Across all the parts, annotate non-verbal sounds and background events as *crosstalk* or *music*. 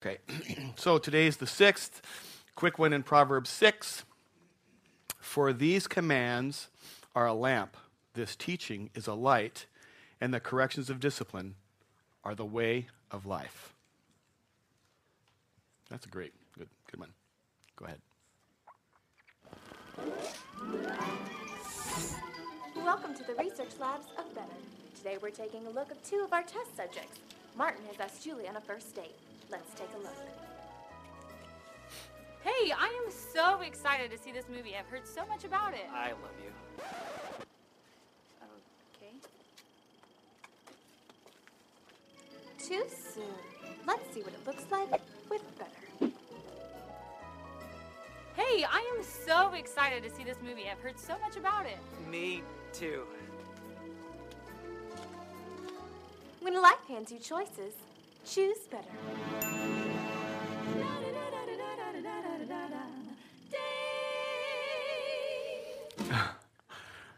Okay, *clears throat* so today is the sixth, quick one in Proverbs 6. For these commands are a lamp, this teaching is a light, and the corrections of discipline are the way of life. That's a great, good, good one. Go ahead. Welcome to the research labs of Better. Today we're taking a look at two of our test subjects. Martin has asked Julie on a first date. Let's take a look. Hey, I am so excited to see this movie. I've heard so much about it. I love you. Okay. Too soon. Let's see what it looks like with Better. Hey, I am so excited to see this movie. I've heard so much about it. Me too. When life hands you choices, choose Better. *laughs*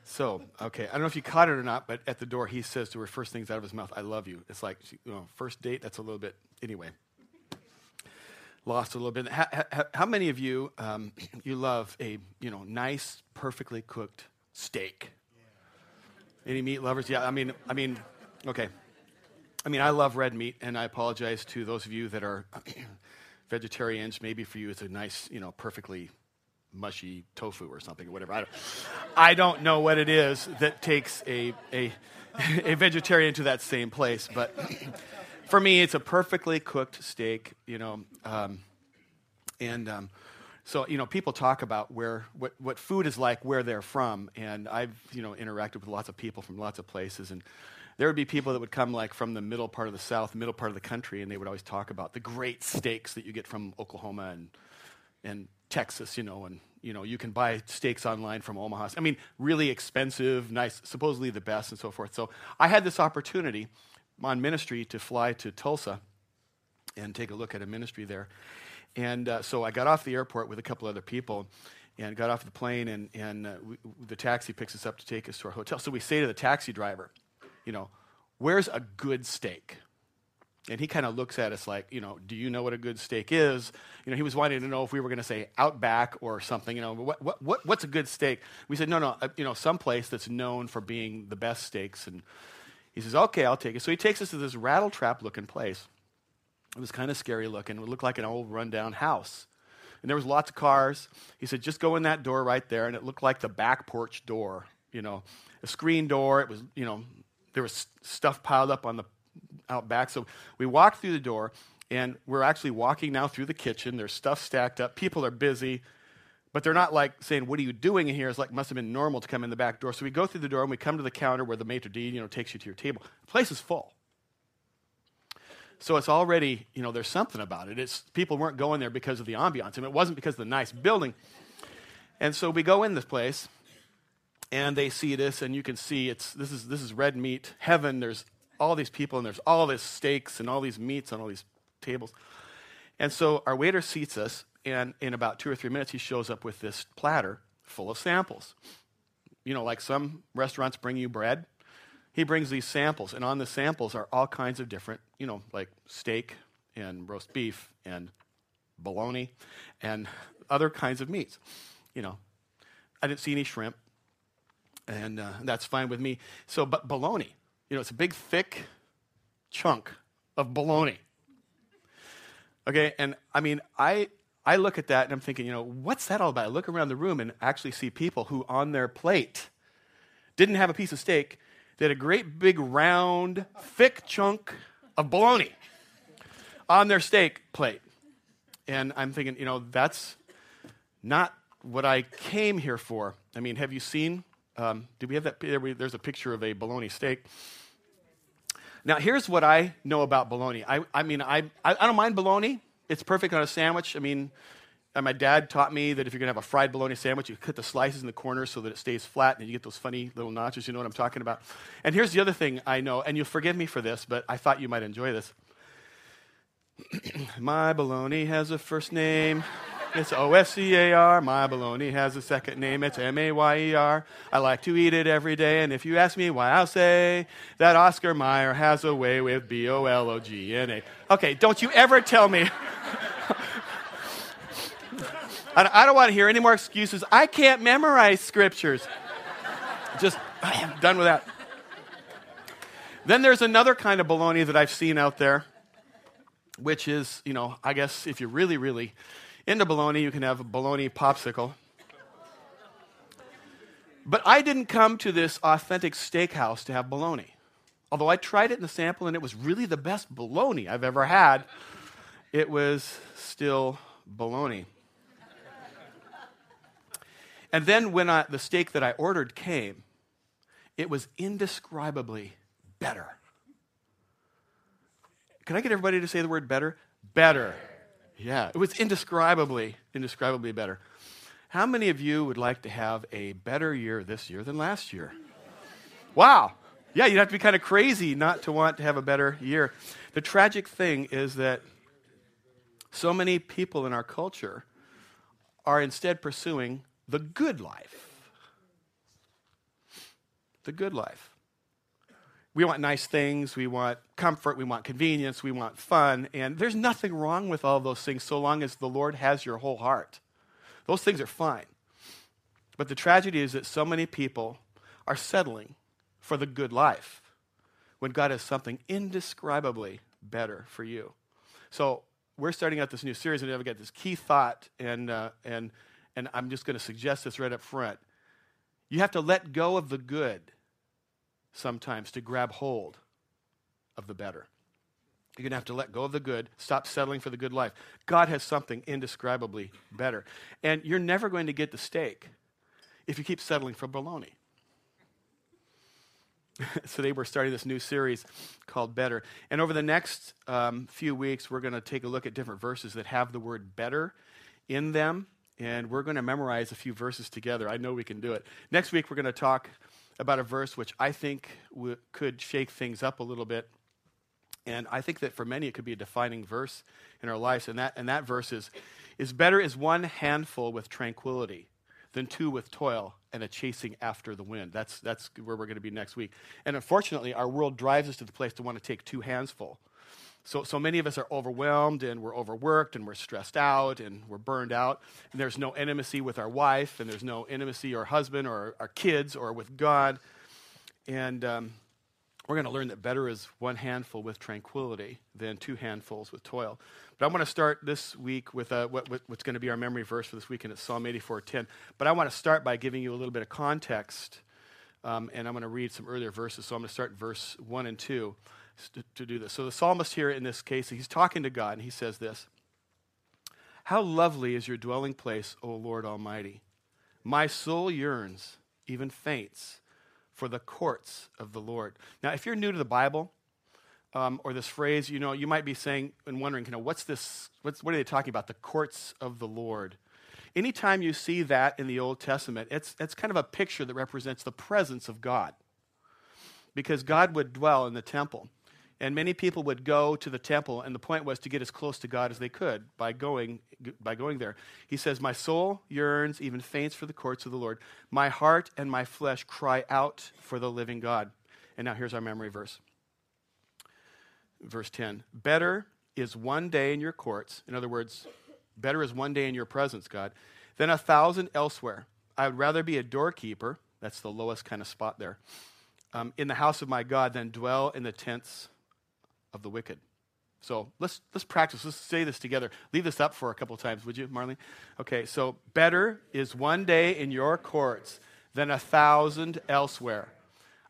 So, okay, I don't know if you caught it or not, but at the door he says to her first things out of his mouth, "I love you." It's like, you know, first date. That's a little bit anyway. Lost a little bit. How, how, how many of you um, *clears throat* you love a you know nice, perfectly cooked steak? Any meat lovers? Yeah, I mean, I mean, okay. I mean, I love red meat, and I apologize to those of you that are *clears throat* vegetarians. Maybe for you, it's a nice, you know, perfectly mushy tofu or something or whatever. I don't, I don't know what it is that takes a, a, *laughs* a vegetarian to that same place, but *clears throat* for me, it's a perfectly cooked steak, you know. Um, and um, so, you know, people talk about where what, what food is like where they're from, and I've, you know, interacted with lots of people from lots of places, and there would be people that would come like from the middle part of the South, middle part of the country, and they would always talk about the great steaks that you get from Oklahoma and and Texas, you know, and you know you can buy steaks online from Omaha. I mean, really expensive, nice, supposedly the best, and so forth. So I had this opportunity on ministry to fly to Tulsa and take a look at a ministry there. And uh, so I got off the airport with a couple other people and got off the plane, and, and uh, we, the taxi picks us up to take us to our hotel. So we say to the taxi driver, you know, where's a good steak? And he kind of looks at us like, you know, do you know what a good steak is? You know, he was wanting to know if we were going to say Outback or something. You know, what, what, what, what's a good steak? We said, no, no, uh, you know, some place that's known for being the best steaks. And he says, okay, I'll take it. So he takes us to this rattle trap looking place. It was kind of scary looking. It looked like an old rundown house. And there was lots of cars. He said, just go in that door right there. And it looked like the back porch door, you know, a screen door. It was, you know, there was stuff piled up on the out back. So we walk through the door, and we're actually walking now through the kitchen. There's stuff stacked up. People are busy, but they're not like saying, "What are you doing in here?" It's like must have been normal to come in the back door. So we go through the door and we come to the counter where the maitre d' you know takes you to your table. The place is full. So it's already, you know, there's something about it. It's people weren't going there because of the ambiance, and it wasn't because of the nice building. And so we go in this place, and they see this, and you can see it's this is this is red meat heaven. There's all these people, and there's all these steaks and all these meats on all these tables. And so our waiter seats us, and in about two or three minutes, he shows up with this platter full of samples. You know, like some restaurants bring you bread. He brings these samples, and on the samples are all kinds of different, you know, like steak and roast beef and bologna and other kinds of meats. You know, I didn't see any shrimp, and uh, that's fine with me. So, but bologna, you know, it's a big, thick chunk of bologna. Okay, and I mean, I I look at that and I'm thinking, you know, what's that all about? I look around the room and actually see people who on their plate didn't have a piece of steak, they had a great big round, thick chunk of bologna on their steak plate. And I'm thinking, you know, that's not what I came here for. I mean, have you seen? Um, do we have that? There's a picture of a bologna steak. Now, here's what I know about bologna. I, I mean, I, I, I don't mind bologna. It's perfect on a sandwich. I mean, and my dad taught me that if you're going to have a fried bologna sandwich, you cut the slices in the corners so that it stays flat and you get those funny little notches. You know what I'm talking about? And here's the other thing I know, and you'll forgive me for this, but I thought you might enjoy this. *clears throat* my bologna has a first name. It's O S C A R. My bologna has a second name. It's M A Y E R. I like to eat it every day. And if you ask me why, I'll say that Oscar Mayer has a way with B O L O G N A. Okay, don't you ever tell me. *laughs* I don't want to hear any more excuses. I can't memorize scriptures. Just I am done with that. Then there's another kind of baloney that I've seen out there, which is, you know, I guess if you're really, really into bologna, you can have a bologna popsicle. But I didn't come to this authentic steakhouse to have bologna. Although I tried it in the sample and it was really the best bologna I've ever had, it was still bologna. And then when I, the steak that I ordered came, it was indescribably better. Can I get everybody to say the word better? Better. Yeah, it was indescribably, indescribably better. How many of you would like to have a better year this year than last year? Wow. Yeah, you'd have to be kind of crazy not to want to have a better year. The tragic thing is that so many people in our culture are instead pursuing the good life. The good life. We want nice things, we want comfort, we want convenience, we want fun, and there's nothing wrong with all those things so long as the Lord has your whole heart. Those things are fine. But the tragedy is that so many people are settling for the good life when God has something indescribably better for you. So we're starting out this new series, and I've got this key thought, and, uh, and and I'm just going to suggest this right up front. You have to let go of the good sometimes to grab hold of the better. You're going to have to let go of the good, stop settling for the good life. God has something indescribably better. And you're never going to get the steak if you keep settling for bologna. *laughs* Today we're starting this new series called Better. And over the next um, few weeks, we're going to take a look at different verses that have the word better in them and we're going to memorize a few verses together. I know we can do it. Next week, we're going to talk about a verse which I think w- could shake things up a little bit. And I think that for many, it could be a defining verse in our lives. And that, and that verse is, is better is one handful with tranquility than two with toil and a chasing after the wind. That's, that's where we're going to be next week. And unfortunately, our world drives us to the place to want to take two hands full. So, so many of us are overwhelmed and we're overworked and we're stressed out and we're burned out. And there's no intimacy with our wife and there's no intimacy or husband or our kids or with God. And um, we're going to learn that better is one handful with tranquility than two handfuls with toil. But I want to start this week with uh, what, what, what's going to be our memory verse for this week, and it's Psalm 84:10. But I want to start by giving you a little bit of context, um, and I'm going to read some earlier verses. So I'm going to start verse 1 and 2 to, do this. So the psalmist here in this case, he's talking to God and he says this How lovely is your dwelling place, O Lord Almighty! My soul yearns, even faints, for the courts of the Lord. Now, if you're new to the Bible, um, or this phrase, you know, you might be saying and wondering, you know, what's this? What's, what are they talking about? The courts of the Lord. Anytime you see that in the Old Testament, it's, it's kind of a picture that represents the presence of God. Because God would dwell in the temple. And many people would go to the temple, and the point was to get as close to God as they could by going, by going there. He says, My soul yearns, even faints for the courts of the Lord. My heart and my flesh cry out for the living God. And now here's our memory verse. Verse 10 Better is one day in your courts, in other words, better is one day in your presence, God, than a thousand elsewhere. I would rather be a doorkeeper, that's the lowest kind of spot there, um, in the house of my God than dwell in the tents of the wicked. So let's, let's practice. Let's say this together. Leave this up for a couple times, would you, Marlene? Okay, so better is one day in your courts than a thousand elsewhere.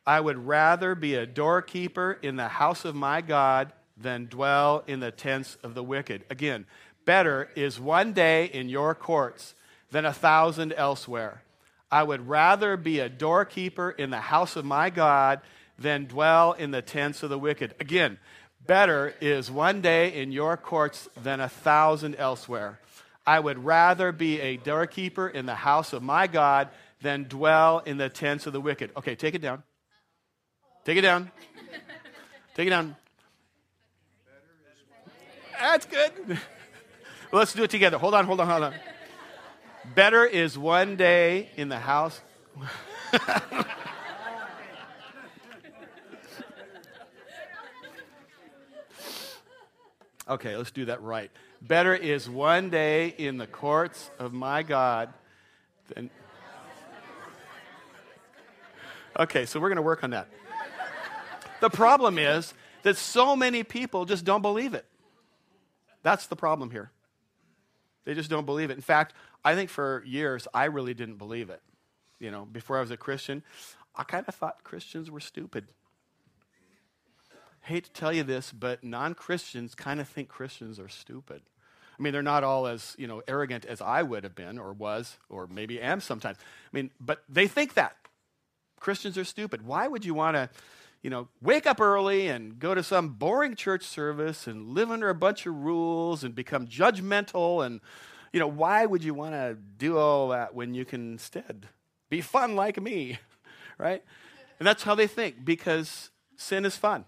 I would rather be a doorkeeper in the house of my God than dwell in the tents of the wicked. Again, better is one day in your courts than a thousand elsewhere. I would rather be a doorkeeper in the house of my God than dwell in the tents of the wicked. Again, Better is one day in your courts than a thousand elsewhere. I would rather be a doorkeeper in the house of my God than dwell in the tents of the wicked. Okay, take it down. Take it down. Take it down. That's good. *laughs* Let's do it together. Hold on, hold on, hold on. Better is one day in the house. *laughs* okay, let's do that right. Better is one day in the courts of my God than. Okay, so we're going to work on that. The problem is that so many people just don't believe it. That's the problem here. They just don't believe it. In fact, I think for years I really didn't believe it. You know, before I was a Christian, I kind of thought Christians were stupid. Hate to tell you this, but non-Christians kind of think Christians are stupid. I mean, they're not all as, you know, arrogant as I would have been or was or maybe am sometimes. I mean, but they think that. Christians are stupid. Why would you want to you know, wake up early and go to some boring church service and live under a bunch of rules and become judgmental. And, you know, why would you want to do all that when you can instead be fun like me, *laughs* right? And that's how they think because sin is fun,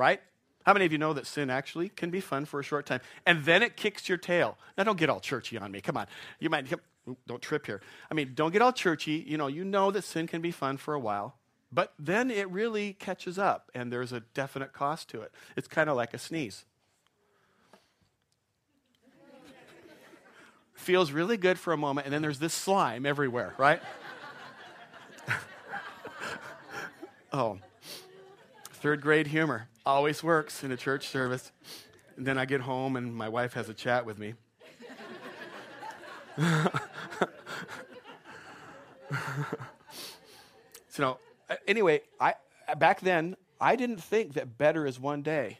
right? How many of you know that sin actually can be fun for a short time and then it kicks your tail? Now, don't get all churchy on me. Come on. You might, don't trip here. I mean, don't get all churchy. You know, you know that sin can be fun for a while but then it really catches up, and there's a definite cost to it. It's kind of like a sneeze. Feels really good for a moment, and then there's this slime everywhere, right? *laughs* oh, third grade humor always works in a church service. And then I get home, and my wife has a chat with me. *laughs* so, uh, anyway, I, back then, I didn't think that better is one day.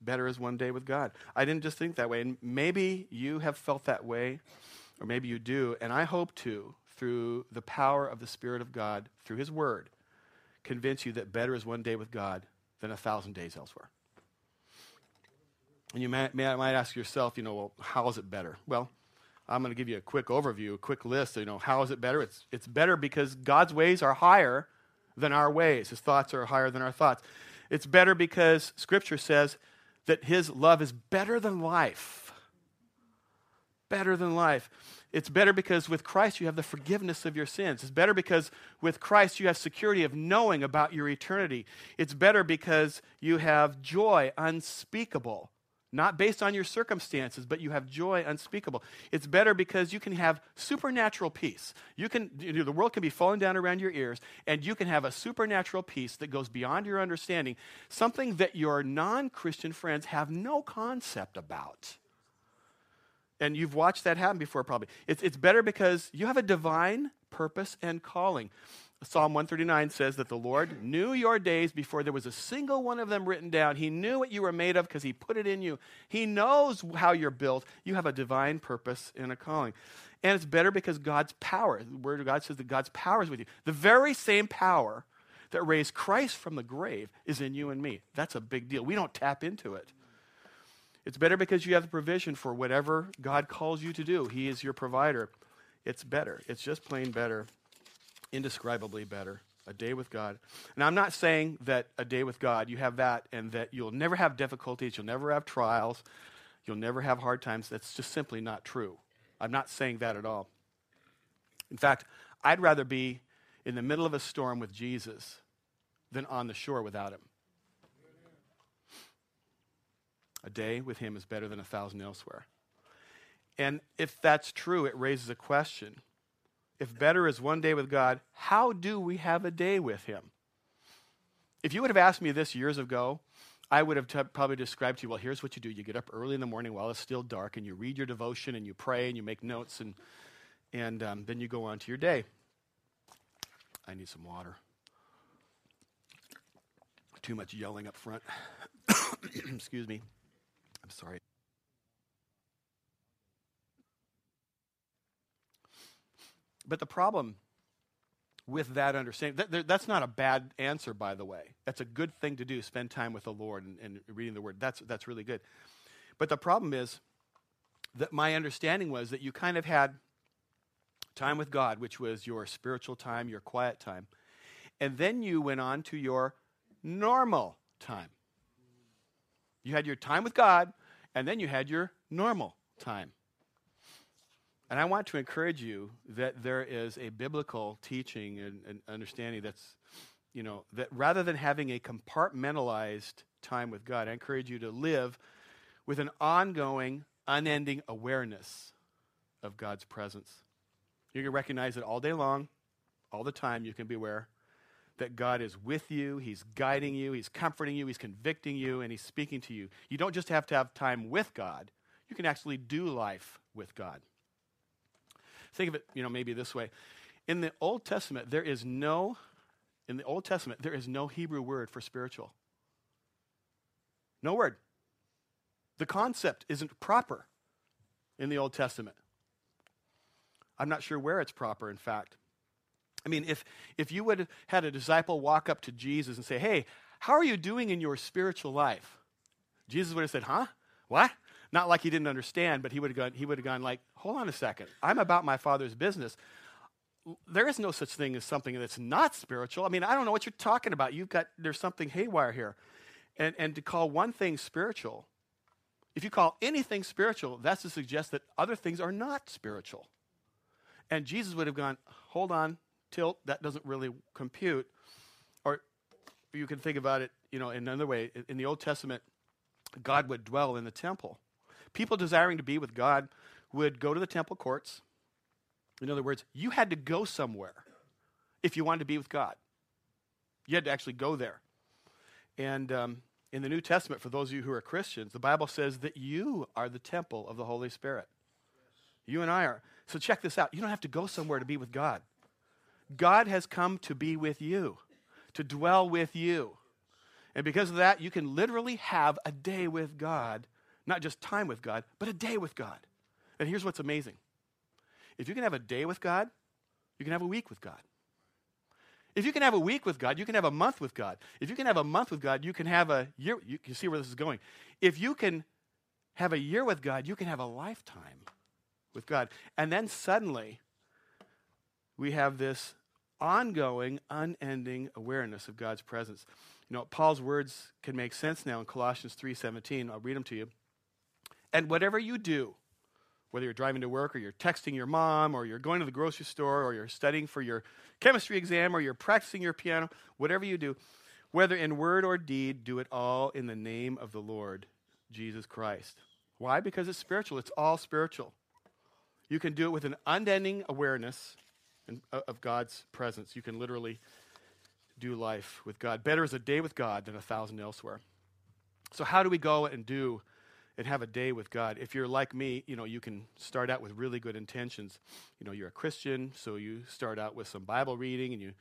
Better is one day with God. I didn't just think that way. And maybe you have felt that way, or maybe you do. And I hope to, through the power of the Spirit of God, through His Word, convince you that better is one day with God than a thousand days elsewhere. And you may, might ask yourself, you know, well, how is it better? Well, I'm going to give you a quick overview, a quick list. You know, how is it better? It's, it's better because God's ways are higher than our ways. His thoughts are higher than our thoughts. It's better because Scripture says that His love is better than life. Better than life. It's better because with Christ you have the forgiveness of your sins. It's better because with Christ you have security of knowing about your eternity. It's better because you have joy unspeakable not based on your circumstances, but you have joy unspeakable. It's better because you can have supernatural peace. You can, you know, the world can be falling down around your ears, and you can have a supernatural peace that goes beyond your understanding, something that your non Christian friends have no concept about. And you've watched that happen before, probably. It's, it's better because you have a divine purpose and calling. Psalm 139 says that the Lord knew your days before there was a single one of them written down. He knew what you were made of because He put it in you. He knows how you're built. You have a divine purpose and a calling. And it's better because God's power, the Word of God says that God's power is with you. The very same power that raised Christ from the grave is in you and me. That's a big deal. We don't tap into it. It's better because you have the provision for whatever God calls you to do. He is your provider. It's better. It's just plain better indescribably better. A day with God. And I'm not saying that a day with God, you have that and that you'll never have difficulties, you'll never have trials, you'll never have hard times. That's just simply not true. I'm not saying that at all. In fact, I'd rather be in the middle of a storm with Jesus than on the shore without him. A day with him is better than a thousand elsewhere. And if that's true, it raises a question if better is one day with God, how do we have a day with Him? If you would have asked me this years ago, I would have t- probably described to you, well, here's what you do. You get up early in the morning while it's still dark, and you read your devotion, and you pray, and you make notes, and, and um, then you go on to your day. I need some water. Too much yelling up front. *coughs* Excuse me. I'm sorry. But the problem with that understanding, that, that's not a bad answer, by the way. That's a good thing to do, spend time with the Lord and, and reading the Word. That's, that's really good. But the problem is that my understanding was that you kind of had time with God, which was your spiritual time, your quiet time. And then you went on to your normal time. You had your time with God, and then you had your normal time. And I want to encourage you that there is a biblical teaching and, and, understanding that's, you know, that rather than having a compartmentalized time with God, I encourage you to live with an ongoing, unending awareness of God's presence. You can recognize it all day long, all the time. You can be aware that God is with you, He's guiding you, He's comforting you, He's convicting you, and He's speaking to you. You don't just have to have time with God, you can actually do life with God. Think of it, you know, maybe this way. In the Old Testament, there is no, in the Old Testament, there is no Hebrew word for spiritual. No word. The concept isn't proper in the Old Testament. I'm not sure where it's proper, in fact. I mean, if, if you would have had a disciple walk up to Jesus and say, Hey, how are you doing in your spiritual life? Jesus would have said, Huh? What? Not like he didn't understand, but he would have gone, he would have gone like, hold on a second. I'm about my father's business. There is no such thing as something that's not spiritual. I mean, I don't know what you're talking about. You've got there's something haywire here. And and to call one thing spiritual, if you call anything spiritual, that's to suggest that other things are not spiritual. And Jesus would have gone, hold on, tilt, that doesn't really compute. Or you can think about it, you know, in another way. In the Old Testament, God would dwell in the temple. People desiring to be with God would go to the temple courts. In other words, you had to go somewhere if you wanted to be with God. You had to actually go there. And um, in the New Testament, for those of you who are Christians, the Bible says that you are the temple of the Holy Spirit. You and I are. So check this out. You don't have to go somewhere to be with God. God has come to be with you, to dwell with you. And because of that, you can literally have a day with God not just time with God, but a day with God. And here's what's amazing if you can have a day with God, you can have a week with God. If you can have a week with God, you can have a month with God. If you can have a month with God, you can have a year. You can see where this is going. If you can have a year with God, you can have a lifetime with God. And then suddenly, we have this ongoing, unending awareness of God's presence. You know, Paul's words can make sense now in Colossians 3:17. I'll read them to you. And whatever you do, whether you're driving to work or you're texting your mom or you're going to the grocery store or you're studying for your chemistry exam or you're practicing your piano, whatever you do, whether in word or deed, do it all in the name of the Lord Jesus Christ. Why? Because it's spiritual. It's all spiritual. You can do it with an unending awareness uh, of God's presence. You can literally do life with God. Better is a day with God than a thousand elsewhere. So, how do we go and do and have a day with God. If you're like me, you know, you can start out with really good intentions. You know, you're a Christian, so you start out with some Bible reading and you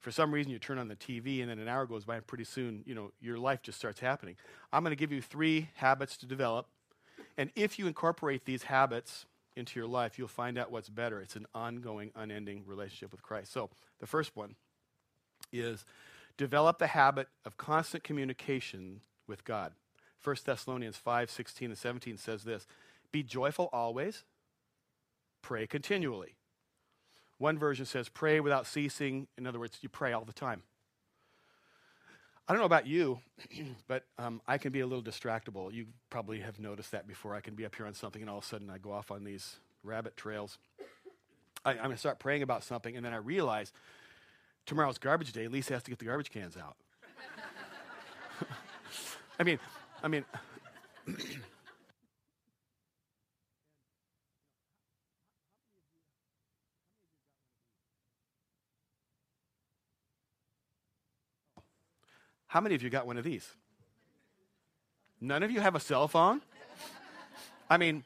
for some reason you turn on the TV and then an hour goes by and pretty soon, you know, your life just starts happening. I'm going to give you 3 habits to develop. And if you incorporate these habits into your life, you'll find out what's better. It's an ongoing, unending relationship with Christ. So, the first one is develop the habit of constant communication with God. 1 Thessalonians 5 16 and 17 says this Be joyful always, pray continually. One version says, Pray without ceasing. In other words, you pray all the time. I don't know about you, *clears throat* but um, I can be a little distractible. You probably have noticed that before. I can be up here on something, and all of a sudden I go off on these rabbit trails. I, am going to start praying about something, and then I realize tomorrow's garbage day. Lisa has to get the garbage cans out. *laughs* I mean, I mean, *clears throat* how many of you got one of these? None of you have a cell phone? I mean,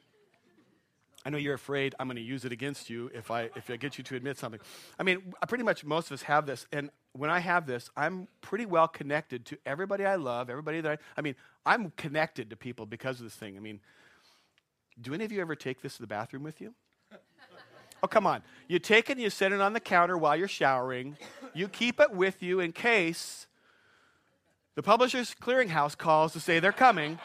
I know you're afraid I'm going to use it against you if I if I get you to admit something. I mean, uh, pretty much most of us have this, and when I have this, I'm pretty well connected to everybody I love, everybody that I. I mean, I'm connected to people because of this thing. I mean, do any of you ever take this to the bathroom with you? Oh, come on. You take it and you set it on the counter while you're showering. You keep it with you in case the Publishers Clearing House calls to say they're coming,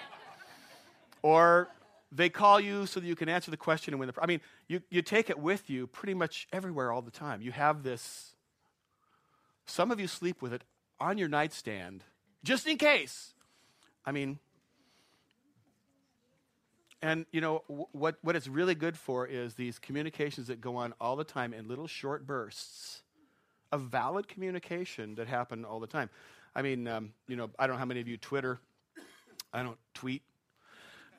or they call you so that you can answer the question and win the. I mean, you, you take it with you pretty much everywhere all the time. You have this. Some of you sleep with it on your nightstand just in case. I mean, And you know wh- what? What it's really good for is these communications that go on all the time in little short bursts of valid communication that happen all the time. I mean, um, you know, I don't know how many of you Twitter. I don't tweet.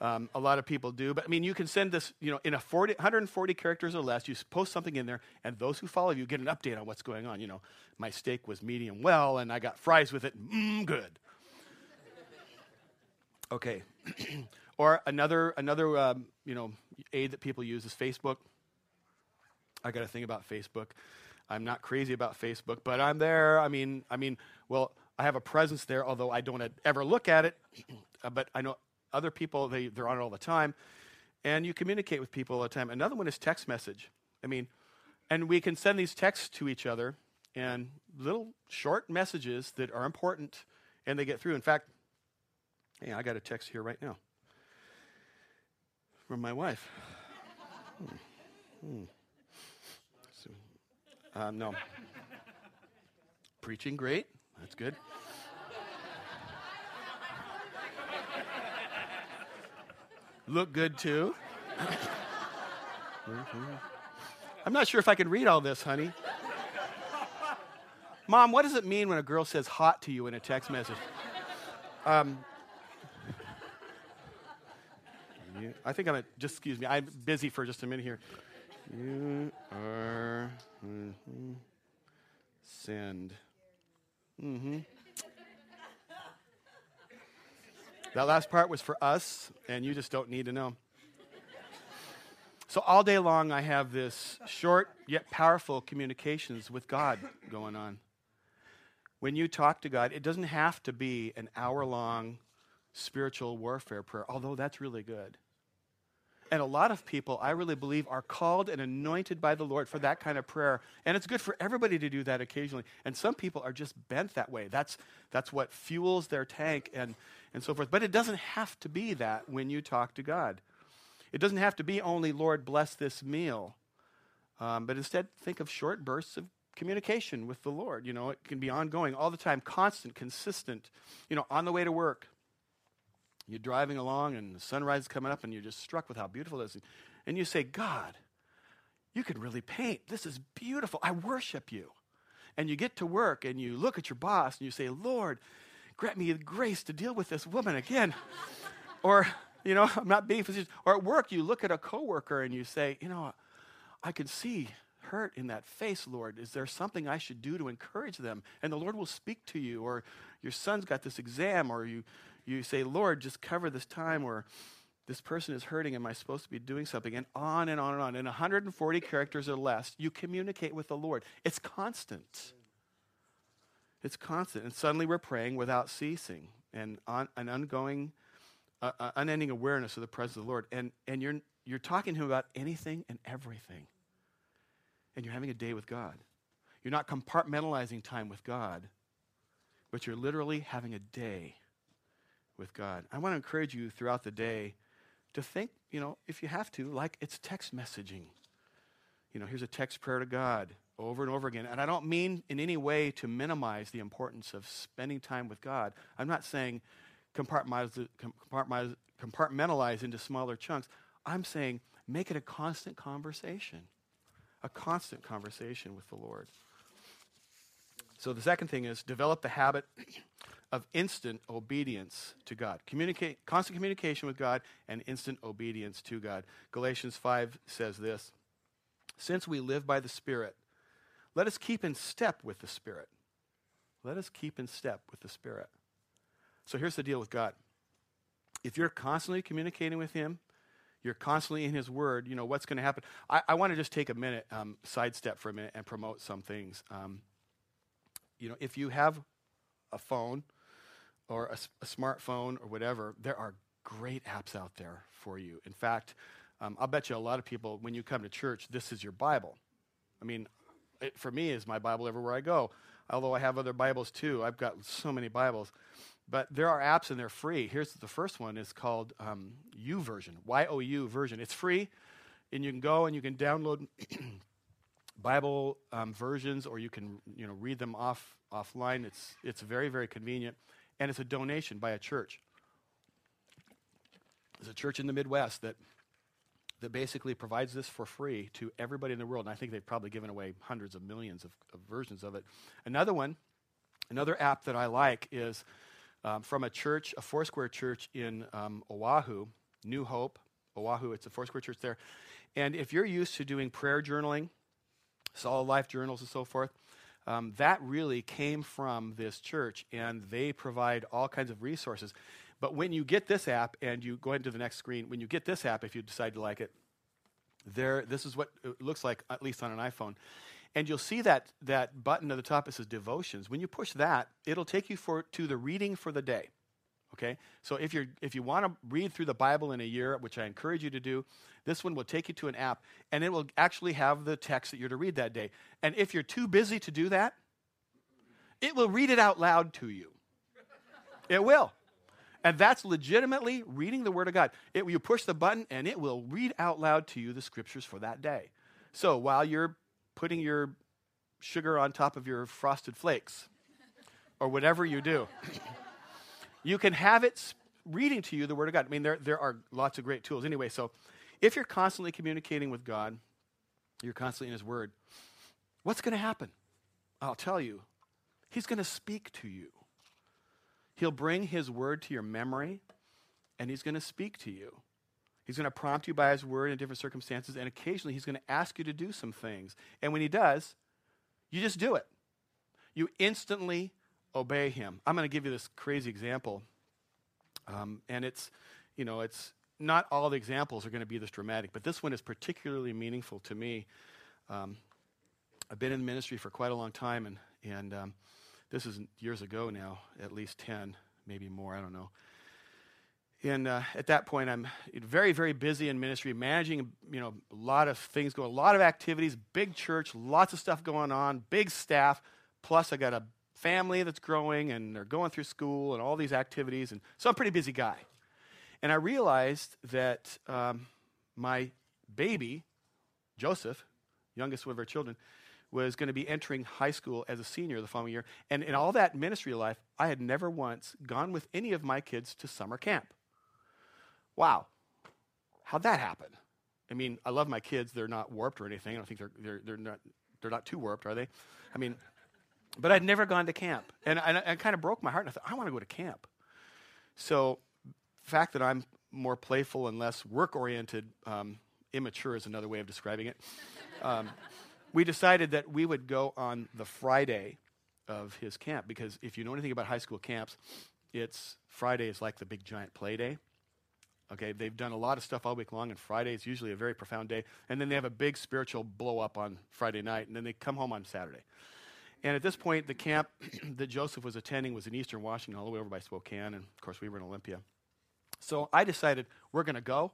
Um, a lot of people do, but I mean, you can send this, you know, in a 40, 140 characters or less. You post something in there, and those who follow you get an update on what's going on. You know, my steak was medium well, and I got fries with it. Mmm, good. Okay. *clears throat* or another another um, you know aid that people use is Facebook. I got a thing about Facebook. I'm not crazy about Facebook, but I'm there. I mean, I mean, well, I have a presence there, although I don't ever look at it. *clears throat* Uh, but I know other people they they're on it all the time, and you communicate with people all the time. Another one is text message. I mean, and we can send these texts to each other and little short messages that are important, and they get through. In fact, hey, I got a text here right now from my wife. Hmm. Hmm. So, uh, no. Preaching great. That's good. Look good too. I'm not sure if I can read all this, honey. Mom, what does it mean when a girl says hot to you in a text message? Um, I think I'm a, just excuse me. I'm busy for just a minute here. You are mm-hmm, send. Mm-hmm. That last part was for us, and you just don't need to know. So all day long, I have this short yet powerful communications with God going on. When you talk to God, it doesn't have to be an hour long spiritual warfare prayer, although that's really good. And a lot of people, I really believe, are called and anointed by the Lord for that kind of prayer. And it's good for everybody to do that occasionally. And some people are just bent that way. That's, that's what fuels their tank and, and so forth. But it doesn't have to be that when you talk to God. It doesn't have to be only, Lord, bless this meal. Um, but instead, think of short bursts of communication with the Lord. You know, it can be ongoing all the time, constant, consistent, you know, on the way to work you're driving along and the sunrise is coming up and you're just struck with how beautiful it is. And you say, God, you can really paint. This is beautiful. I worship you. And you get to work and you look at your boss and you say, Lord, grant me the grace to deal with this woman again. *laughs* or, you know, I'm not being facetious. Or at work, you look at a coworker and you say, you know, I can see hurt in that face, Lord. Is there something I should do to encourage them? And the Lord will speak to you. Or your son's got this exam, or you, you say, Lord, just cover this time where this person is hurting. Am I supposed to be doing something? And on and on and on. In 140 characters or less, you communicate with the Lord. It's constant. It's constant. And suddenly we're praying without ceasing and on, an ongoing, uh, uh, unending awareness of the presence of the Lord. And, and you're, you're talking to Him about anything and everything. And you're having a day with God. You're not compartmentalizing time with God, but you're literally having a day with God. I want to encourage you throughout the day to think, you know, if you have to, like it's text messaging. You know, here's a text prayer to God over and over again. And I don't mean in any way to minimize the importance of spending time with God. I'm not saying compartmentalize, compartmentalize, compartmentalize into smaller chunks. I'm saying make it a constant conversation, a constant conversation with the Lord. So the second thing is develop the habit of instant obedience to God. Communicate, constant communication with God and instant obedience to God. Galatians 5 says this Since we live by the Spirit, let us keep in step with the Spirit. Let us keep in step with the Spirit. So here's the deal with God. If you're constantly communicating with Him, you're constantly in His Word, you know, what's going to happen? I, I want to just take a minute, um, sidestep for a minute, and promote some things. Um, you know, if you have a phone, or a, a, smartphone or whatever, there are great apps out there for you. In fact, um, I'll bet you a lot of people, when you come to church, this is your Bible. I mean, it, for me, is my Bible everywhere I go. Although I have other Bibles too, I've got so many Bibles. But there are apps and they're free. Here's the first one. It's called um, Version. Y-O-U version. It's free, and you can go and you can download *clears throat* Bible um, versions, or you can you know read them off offline. It's it's very very convenient and it's a donation by a church. There's a church in the Midwest that that basically provides this for free to everybody in the world. And I think they've probably given away hundreds of millions of, of versions of it. Another one, another app that I like is um, from a church, a Foursquare church in um, Oahu, New Hope, Oahu. It's a Foursquare church there. And if you're used to doing prayer journaling, solid life journals, and so forth, um, that really came from this church, and they provide all kinds of resources. But when you get this app, and you go into the next screen, when you get this app, if you decide to like it, there, this is what it looks like, at least on an iPhone. And you'll see that, that button at the top that says devotions. When you push that, it'll take you for, to the reading for the day. Okay? So if, you're, if you want to read through the Bible in a year, which I encourage you to do, this one will take you to an app, and it will actually have the text that you're to read that day. And if you're too busy to do that, it will read it out loud to you. It will. And that's legitimately reading the Word of God. It, you push the button, and it will read out loud to you the scriptures for that day. So while you're putting your sugar on top of your frosted flakes, or whatever you do, you can have it reading to you the Word of God. I mean, there, there are lots of great tools. Anyway, so if you're constantly communicating with God, you're constantly in His Word, what's going to happen? I'll tell you. He's going to speak to you. He'll bring His word to your memory, and He's going to speak to you. He's going to prompt you by His word in different circumstances, and occasionally He's going to ask you to do some things. And when He does, you just do it. You instantly obey Him. I'm going to give you this crazy example, um, and it's, you know, it's not all the examples are going to be this dramatic, but this one is particularly meaningful to me. Um, I've been in ministry for quite a long time, and and um, this is years ago now, at least 10, maybe more, I don't know. And uh, at that point, I'm very, very busy in ministry, managing, you know, a lot of things going, a lot of activities, big church, lots of stuff going on, big staff. Plus, I got a family that's growing, and they're going through school and all these activities, and so I'm a pretty busy guy. And I realized that um, my baby, Joseph, youngest of our children, was going to be entering high school as a senior the following year. And in all that ministry life, I had never once gone with any of my kids to summer camp. Wow. How'd that happen? I mean, I love my kids. They're not warped or anything. I don't think they're, they're, they're, not, they're not too warped, are they? I mean, but I'd never gone to camp. And I, I kind of broke my heart. And I thought, I want to go to camp. So, the fact that I'm more playful and less work oriented, um, immature is another way of describing it. Um, we decided that we would go on the Friday of his camp because if you know anything about high school camps, it's Friday is like the big giant play day. Okay, they've done a lot of stuff all week long, and Friday is usually a very profound day. And then they have a big spiritual blow up on Friday night, and then they come home on Saturday. And at this point, the camp *clears throat* that Joseph was attending was in Eastern Washington, all the way over by Spokane, and of course, we were in Olympia. So I decided we're going to go,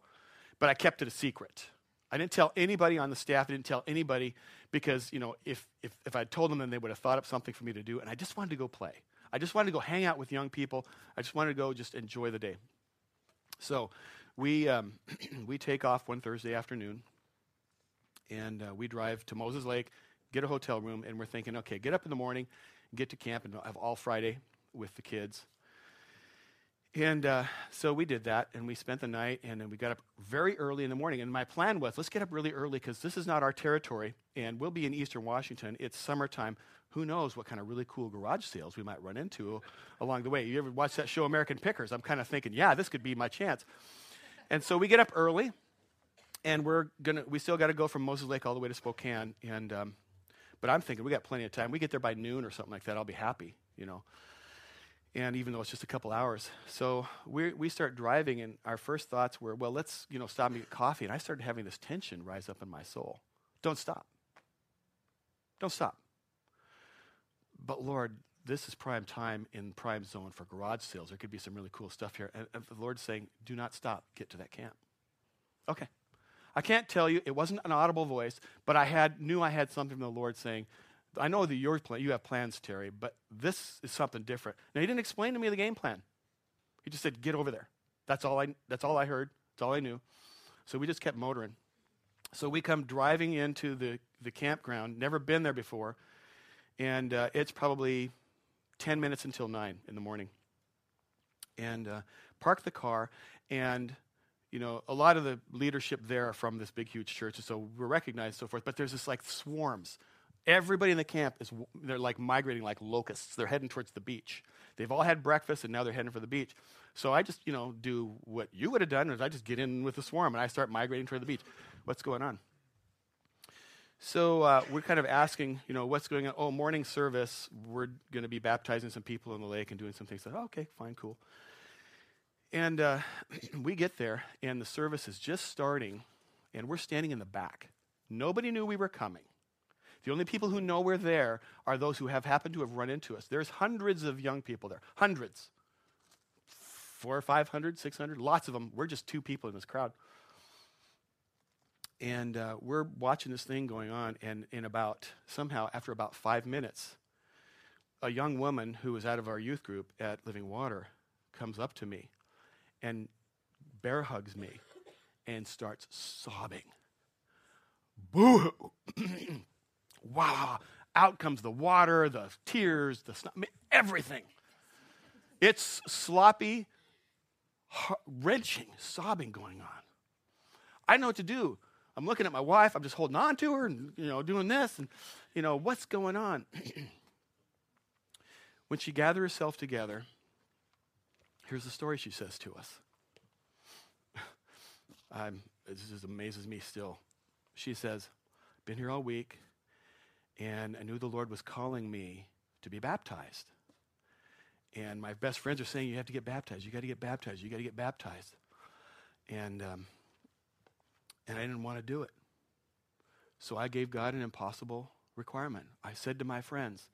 but I kept it a secret. I didn't tell anybody on the staff. I didn't tell anybody because, you know, if, if, if I'd told them, then they would have thought up something for me to do. And I just wanted to go play. I just wanted to go hang out with young people. I just wanted to go just enjoy the day. So we, um, *clears throat* we take off one Thursday afternoon and uh, we drive to Moses Lake, get a hotel room, and we're thinking, okay, get up in the morning, get to camp, and have all Friday with the kids. And uh, so we did that, and we spent the night, and then we got up very early in the morning. And my plan was, let's get up really early because this is not our territory, and we'll be in Eastern Washington. It's summertime. Who knows what kind of really cool garage sales we might run into along the way? You ever watch that show, American Pickers? I'm kind of thinking, yeah, this could be my chance. And so we get up early, and we're gonna. We still got to go from Moses Lake all the way to Spokane, and um, but I'm thinking we got plenty of time. We get there by noon or something like that. I'll be happy, you know and even though it's just a couple hours. So we we start driving, and our first thoughts were, well, let's you know stop and get coffee. And I started having this tension rise up in my soul. Don't stop. Don't stop. But Lord, this is prime time in prime zone for garage sales. There could be some really cool stuff here. And, and the Lord's saying, do not stop. Get to that camp. Okay. I can't tell you, it wasn't an audible voice, but I had knew I had something from the Lord saying, I know that yours plan, you have plans, Terry, but this is something different. Now he didn't explain to me the game plan. He just said, "Get over there." That's all I. That's all I heard. That's all I knew. So we just kept motoring. So we come driving into the the campground. Never been there before, and uh, it's probably ten minutes until nine in the morning. And uh, park the car, and you know, a lot of the leadership there are from this big, huge church, and so we're recognized, and so forth. But there's this like swarms. Everybody in the camp is they're like migrating like locusts. They're heading towards the beach. They've all had breakfast, and now they're heading for the beach. So I just, you know, do what you would have done, is I just get in with the swarm and I start migrating toward the beach. What's going on? So uh, we're kind of asking, you know, what's going on? Oh, morning service. We're going to be baptizing some people in the lake and doing some things. So, oh, okay, fine, cool. And uh, *clears throat* we get there, and the service is just starting, and we're standing in the back. Nobody knew we were coming. The only people who know we're there are those who have happened to have run into us. There's hundreds of young people there, hundreds. Four or five hundred, six hundred, lots of them. We're just two people in this crowd. And uh, we're watching this thing going on, and in about, somehow, after about five minutes, a young woman who was out of our youth group at Living Water comes up to me and bear hugs me and starts sobbing. Boo! Hoo! wow! Out comes the water, the tears, the sn- everything. It's sloppy, wrenching, sobbing going on. I know what to do. I'm looking at my wife. I'm just holding on to her and you know doing this and you know what's going on. *clears throat* when she gathered herself together, Here's the story she says to us. *laughs* I'm, this just amazes me still. She says, Been here all week, and I knew the Lord was calling me to be baptized. And my best friends are saying, You have to get baptized. You got to get baptized. You got to get baptized. And, um, and I didn't want to do it. So I gave God an impossible requirement. I said to my friends,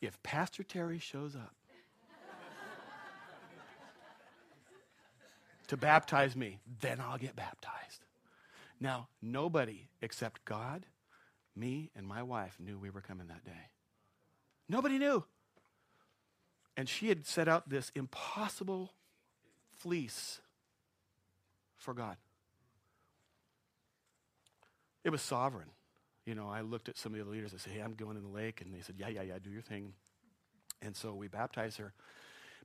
If Pastor Terry shows up to baptize me, then I'll get baptized. Now, nobody except God, me, and my wife knew we were coming that day. Nobody knew. And she had set out this impossible fleece for God. It was sovereign. You know, I looked at some of the leaders. I said, Hey, I'm going in the lake. And they said, Yeah, yeah, yeah, do your thing. And so we baptized her.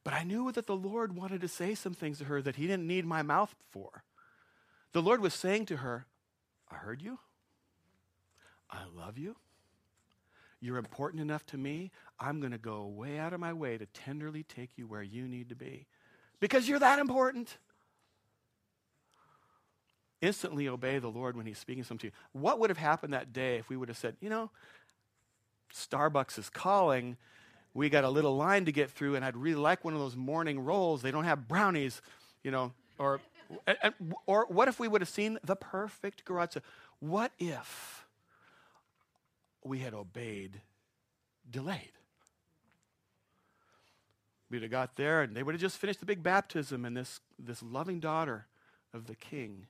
But I knew that the Lord wanted to say some things to her that He didn't need my mouth for. The Lord was saying to her, I heard you. I love you. You're important enough to me. I'm going to go way out of my way to tenderly take you where you need to be because you're that important. Instantly obey the Lord when He's speaking something to you. What would have happened that day if we would have said, you know, Starbucks is calling we got a little line to get through, and I'd really like one of those morning rolls. They don't have brownies, you know, or, or what if we would have seen the perfect garage sale? What if we had obeyed, delayed? We'd have got there, and they would have just finished the big baptism, and this, this loving daughter of the king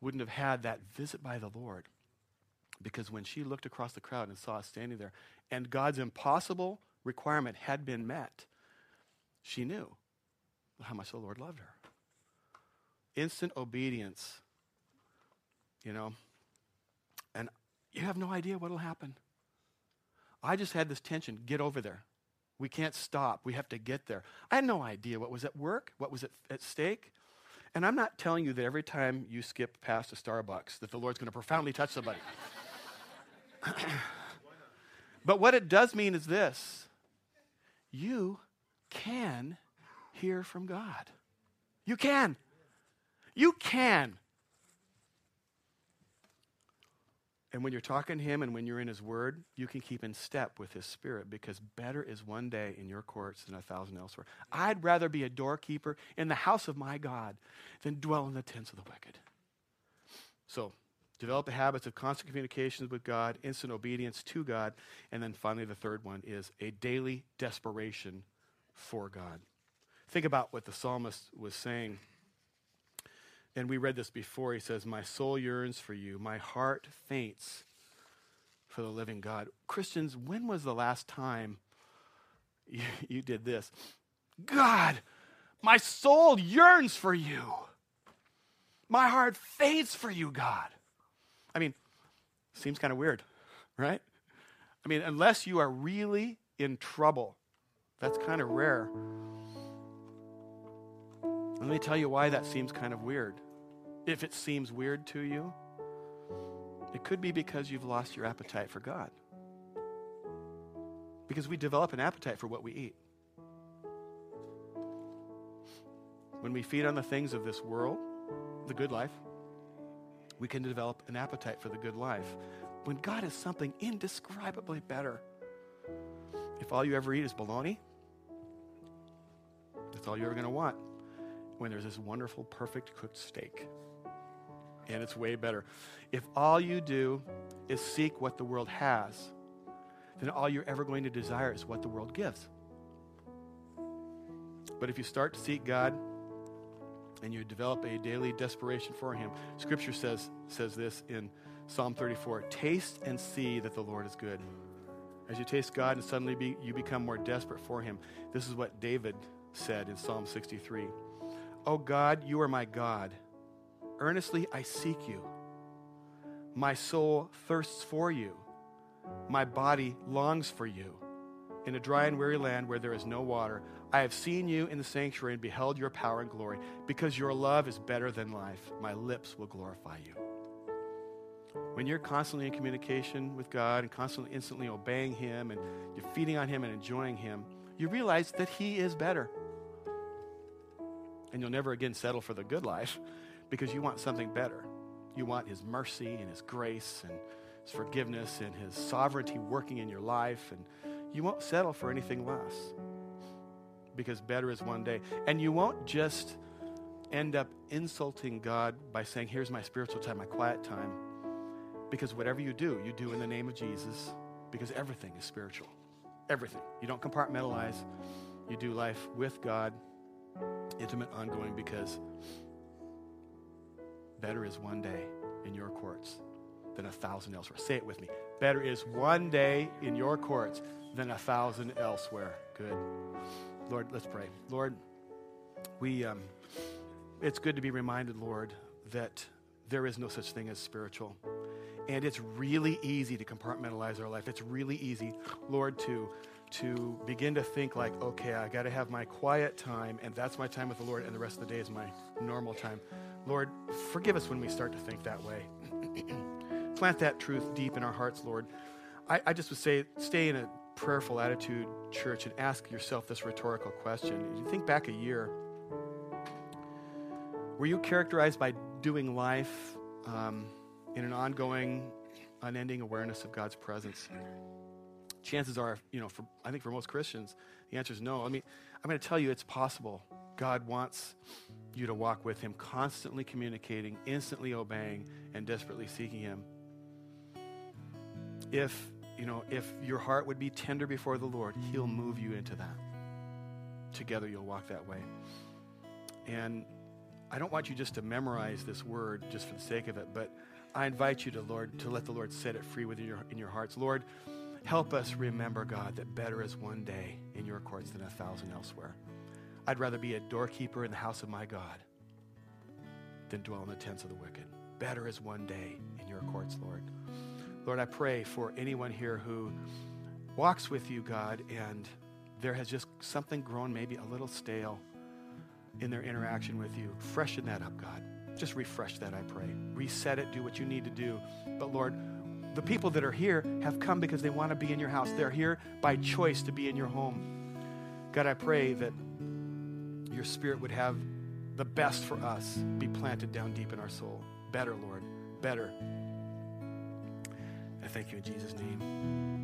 wouldn't have had that visit by the Lord. Because when she looked across the crowd and saw us standing there, and God's impossible requirement had been met, she knew how much the Lord loved her. Instant obedience, you know, and you have no idea what will happen. I just had this tension get over there. We can't stop. We have to get there. I had no idea what was at work, what was at, at stake. And I'm not telling you that every time you skip past a Starbucks that the Lord's going to profoundly touch somebody. *clears throat* but what it does mean is this you can hear from God. You can. You can. And when you're talking to Him and when you're in His Word, you can keep in step with His Spirit because better is one day in your courts than a thousand elsewhere. I'd rather be a doorkeeper in the house of my God than dwell in the tents of the wicked. So, Develop the habits of constant communications with God, instant obedience to God, and then finally, the third one is a daily desperation for God. Think about what the psalmist was saying. And we read this before. He says, My soul yearns for you, my heart faints for the living God. Christians, when was the last time *laughs* you, you did this? God, my soul yearns for you. My heart faints for you, God. I mean, seems kind of weird, right? I mean, unless you are really in trouble, that's kind of rare. let me tell you why that seems kind of weird. If it seems weird to you, it could be because you've lost your appetite for God. Because we develop an appetite for what we eat. When we feed on the things of this world, the good life, we can develop an appetite for the good life. When God is something indescribably better, if all you ever eat is bologna, that's all you're ever going to want. When there's this wonderful, perfect cooked steak, and it's way better. If all you do is seek what the world has, then all you're ever going to desire is what the world gives. But if you start to seek God and you develop a daily desperation for Him, Scripture says, says this in Psalm 34 Taste and see that the Lord is good. As you taste God and suddenly be, you become more desperate for Him, this is what David said in Psalm 63 Oh God, you are my God. Earnestly I seek you. My soul thirsts for you. My body longs for you. In a dry and weary land where there is no water, I have seen you in the sanctuary and beheld your power and glory. Because your love is better than life, my lips will glorify you. When you're constantly in communication with God and constantly instantly obeying Him and you're feeding on Him and enjoying Him, you realize that He is better. And you'll never again settle for the good life *laughs* because you want something better. You want His mercy and His grace and His forgiveness and His sovereignty working in your life, and you won't settle for anything less because better is one day. And you won't just end up insulting God by saying, Here's my spiritual time, my quiet time. Because whatever you do, you do in the name of Jesus because everything is spiritual. Everything. You don't compartmentalize. You do life with God, intimate, ongoing, because better is one day in your courts than a thousand elsewhere. Say it with me. Better is one day in your courts than a thousand elsewhere. Good. Lord, let's pray. Lord, we, um, it's good to be reminded, Lord, that there is no such thing as spiritual. And it's really easy to compartmentalize our life. It's really easy, Lord, to to begin to think like, okay, I got to have my quiet time, and that's my time with the Lord, and the rest of the day is my normal time. Lord, forgive us when we start to think that way. *clears throat* Plant that truth deep in our hearts, Lord. I, I just would say, stay in a prayerful attitude, church, and ask yourself this rhetorical question. You think back a year. Were you characterized by doing life um, in an ongoing, unending awareness of God's presence? Chances are, you know, for, I think for most Christians, the answer is no. I mean, I'm going to tell you it's possible. God wants you to walk with Him, constantly communicating, instantly obeying, and desperately seeking Him. If you know, if your heart would be tender before the Lord, He'll move you into that. Together, you'll walk that way. And I don't want you just to memorize this word just for the sake of it, but I invite you to Lord to let the Lord set it free within your in your hearts. Lord, help us remember, God, that better is one day in your courts than a thousand elsewhere. I'd rather be a doorkeeper in the house of my God than dwell in the tents of the wicked. Better is one day in your courts, Lord. Lord, I pray for anyone here who walks with you, God, and there has just something grown maybe a little stale in their interaction with you. Freshen that up, God. Just refresh that, I pray. Reset it, do what you need to do. But Lord, the people that are here have come because they want to be in your house. They're here by choice to be in your home. God, I pray that your spirit would have the best for us be planted down deep in our soul. Better, Lord. Better. Thank you in Jesus' name.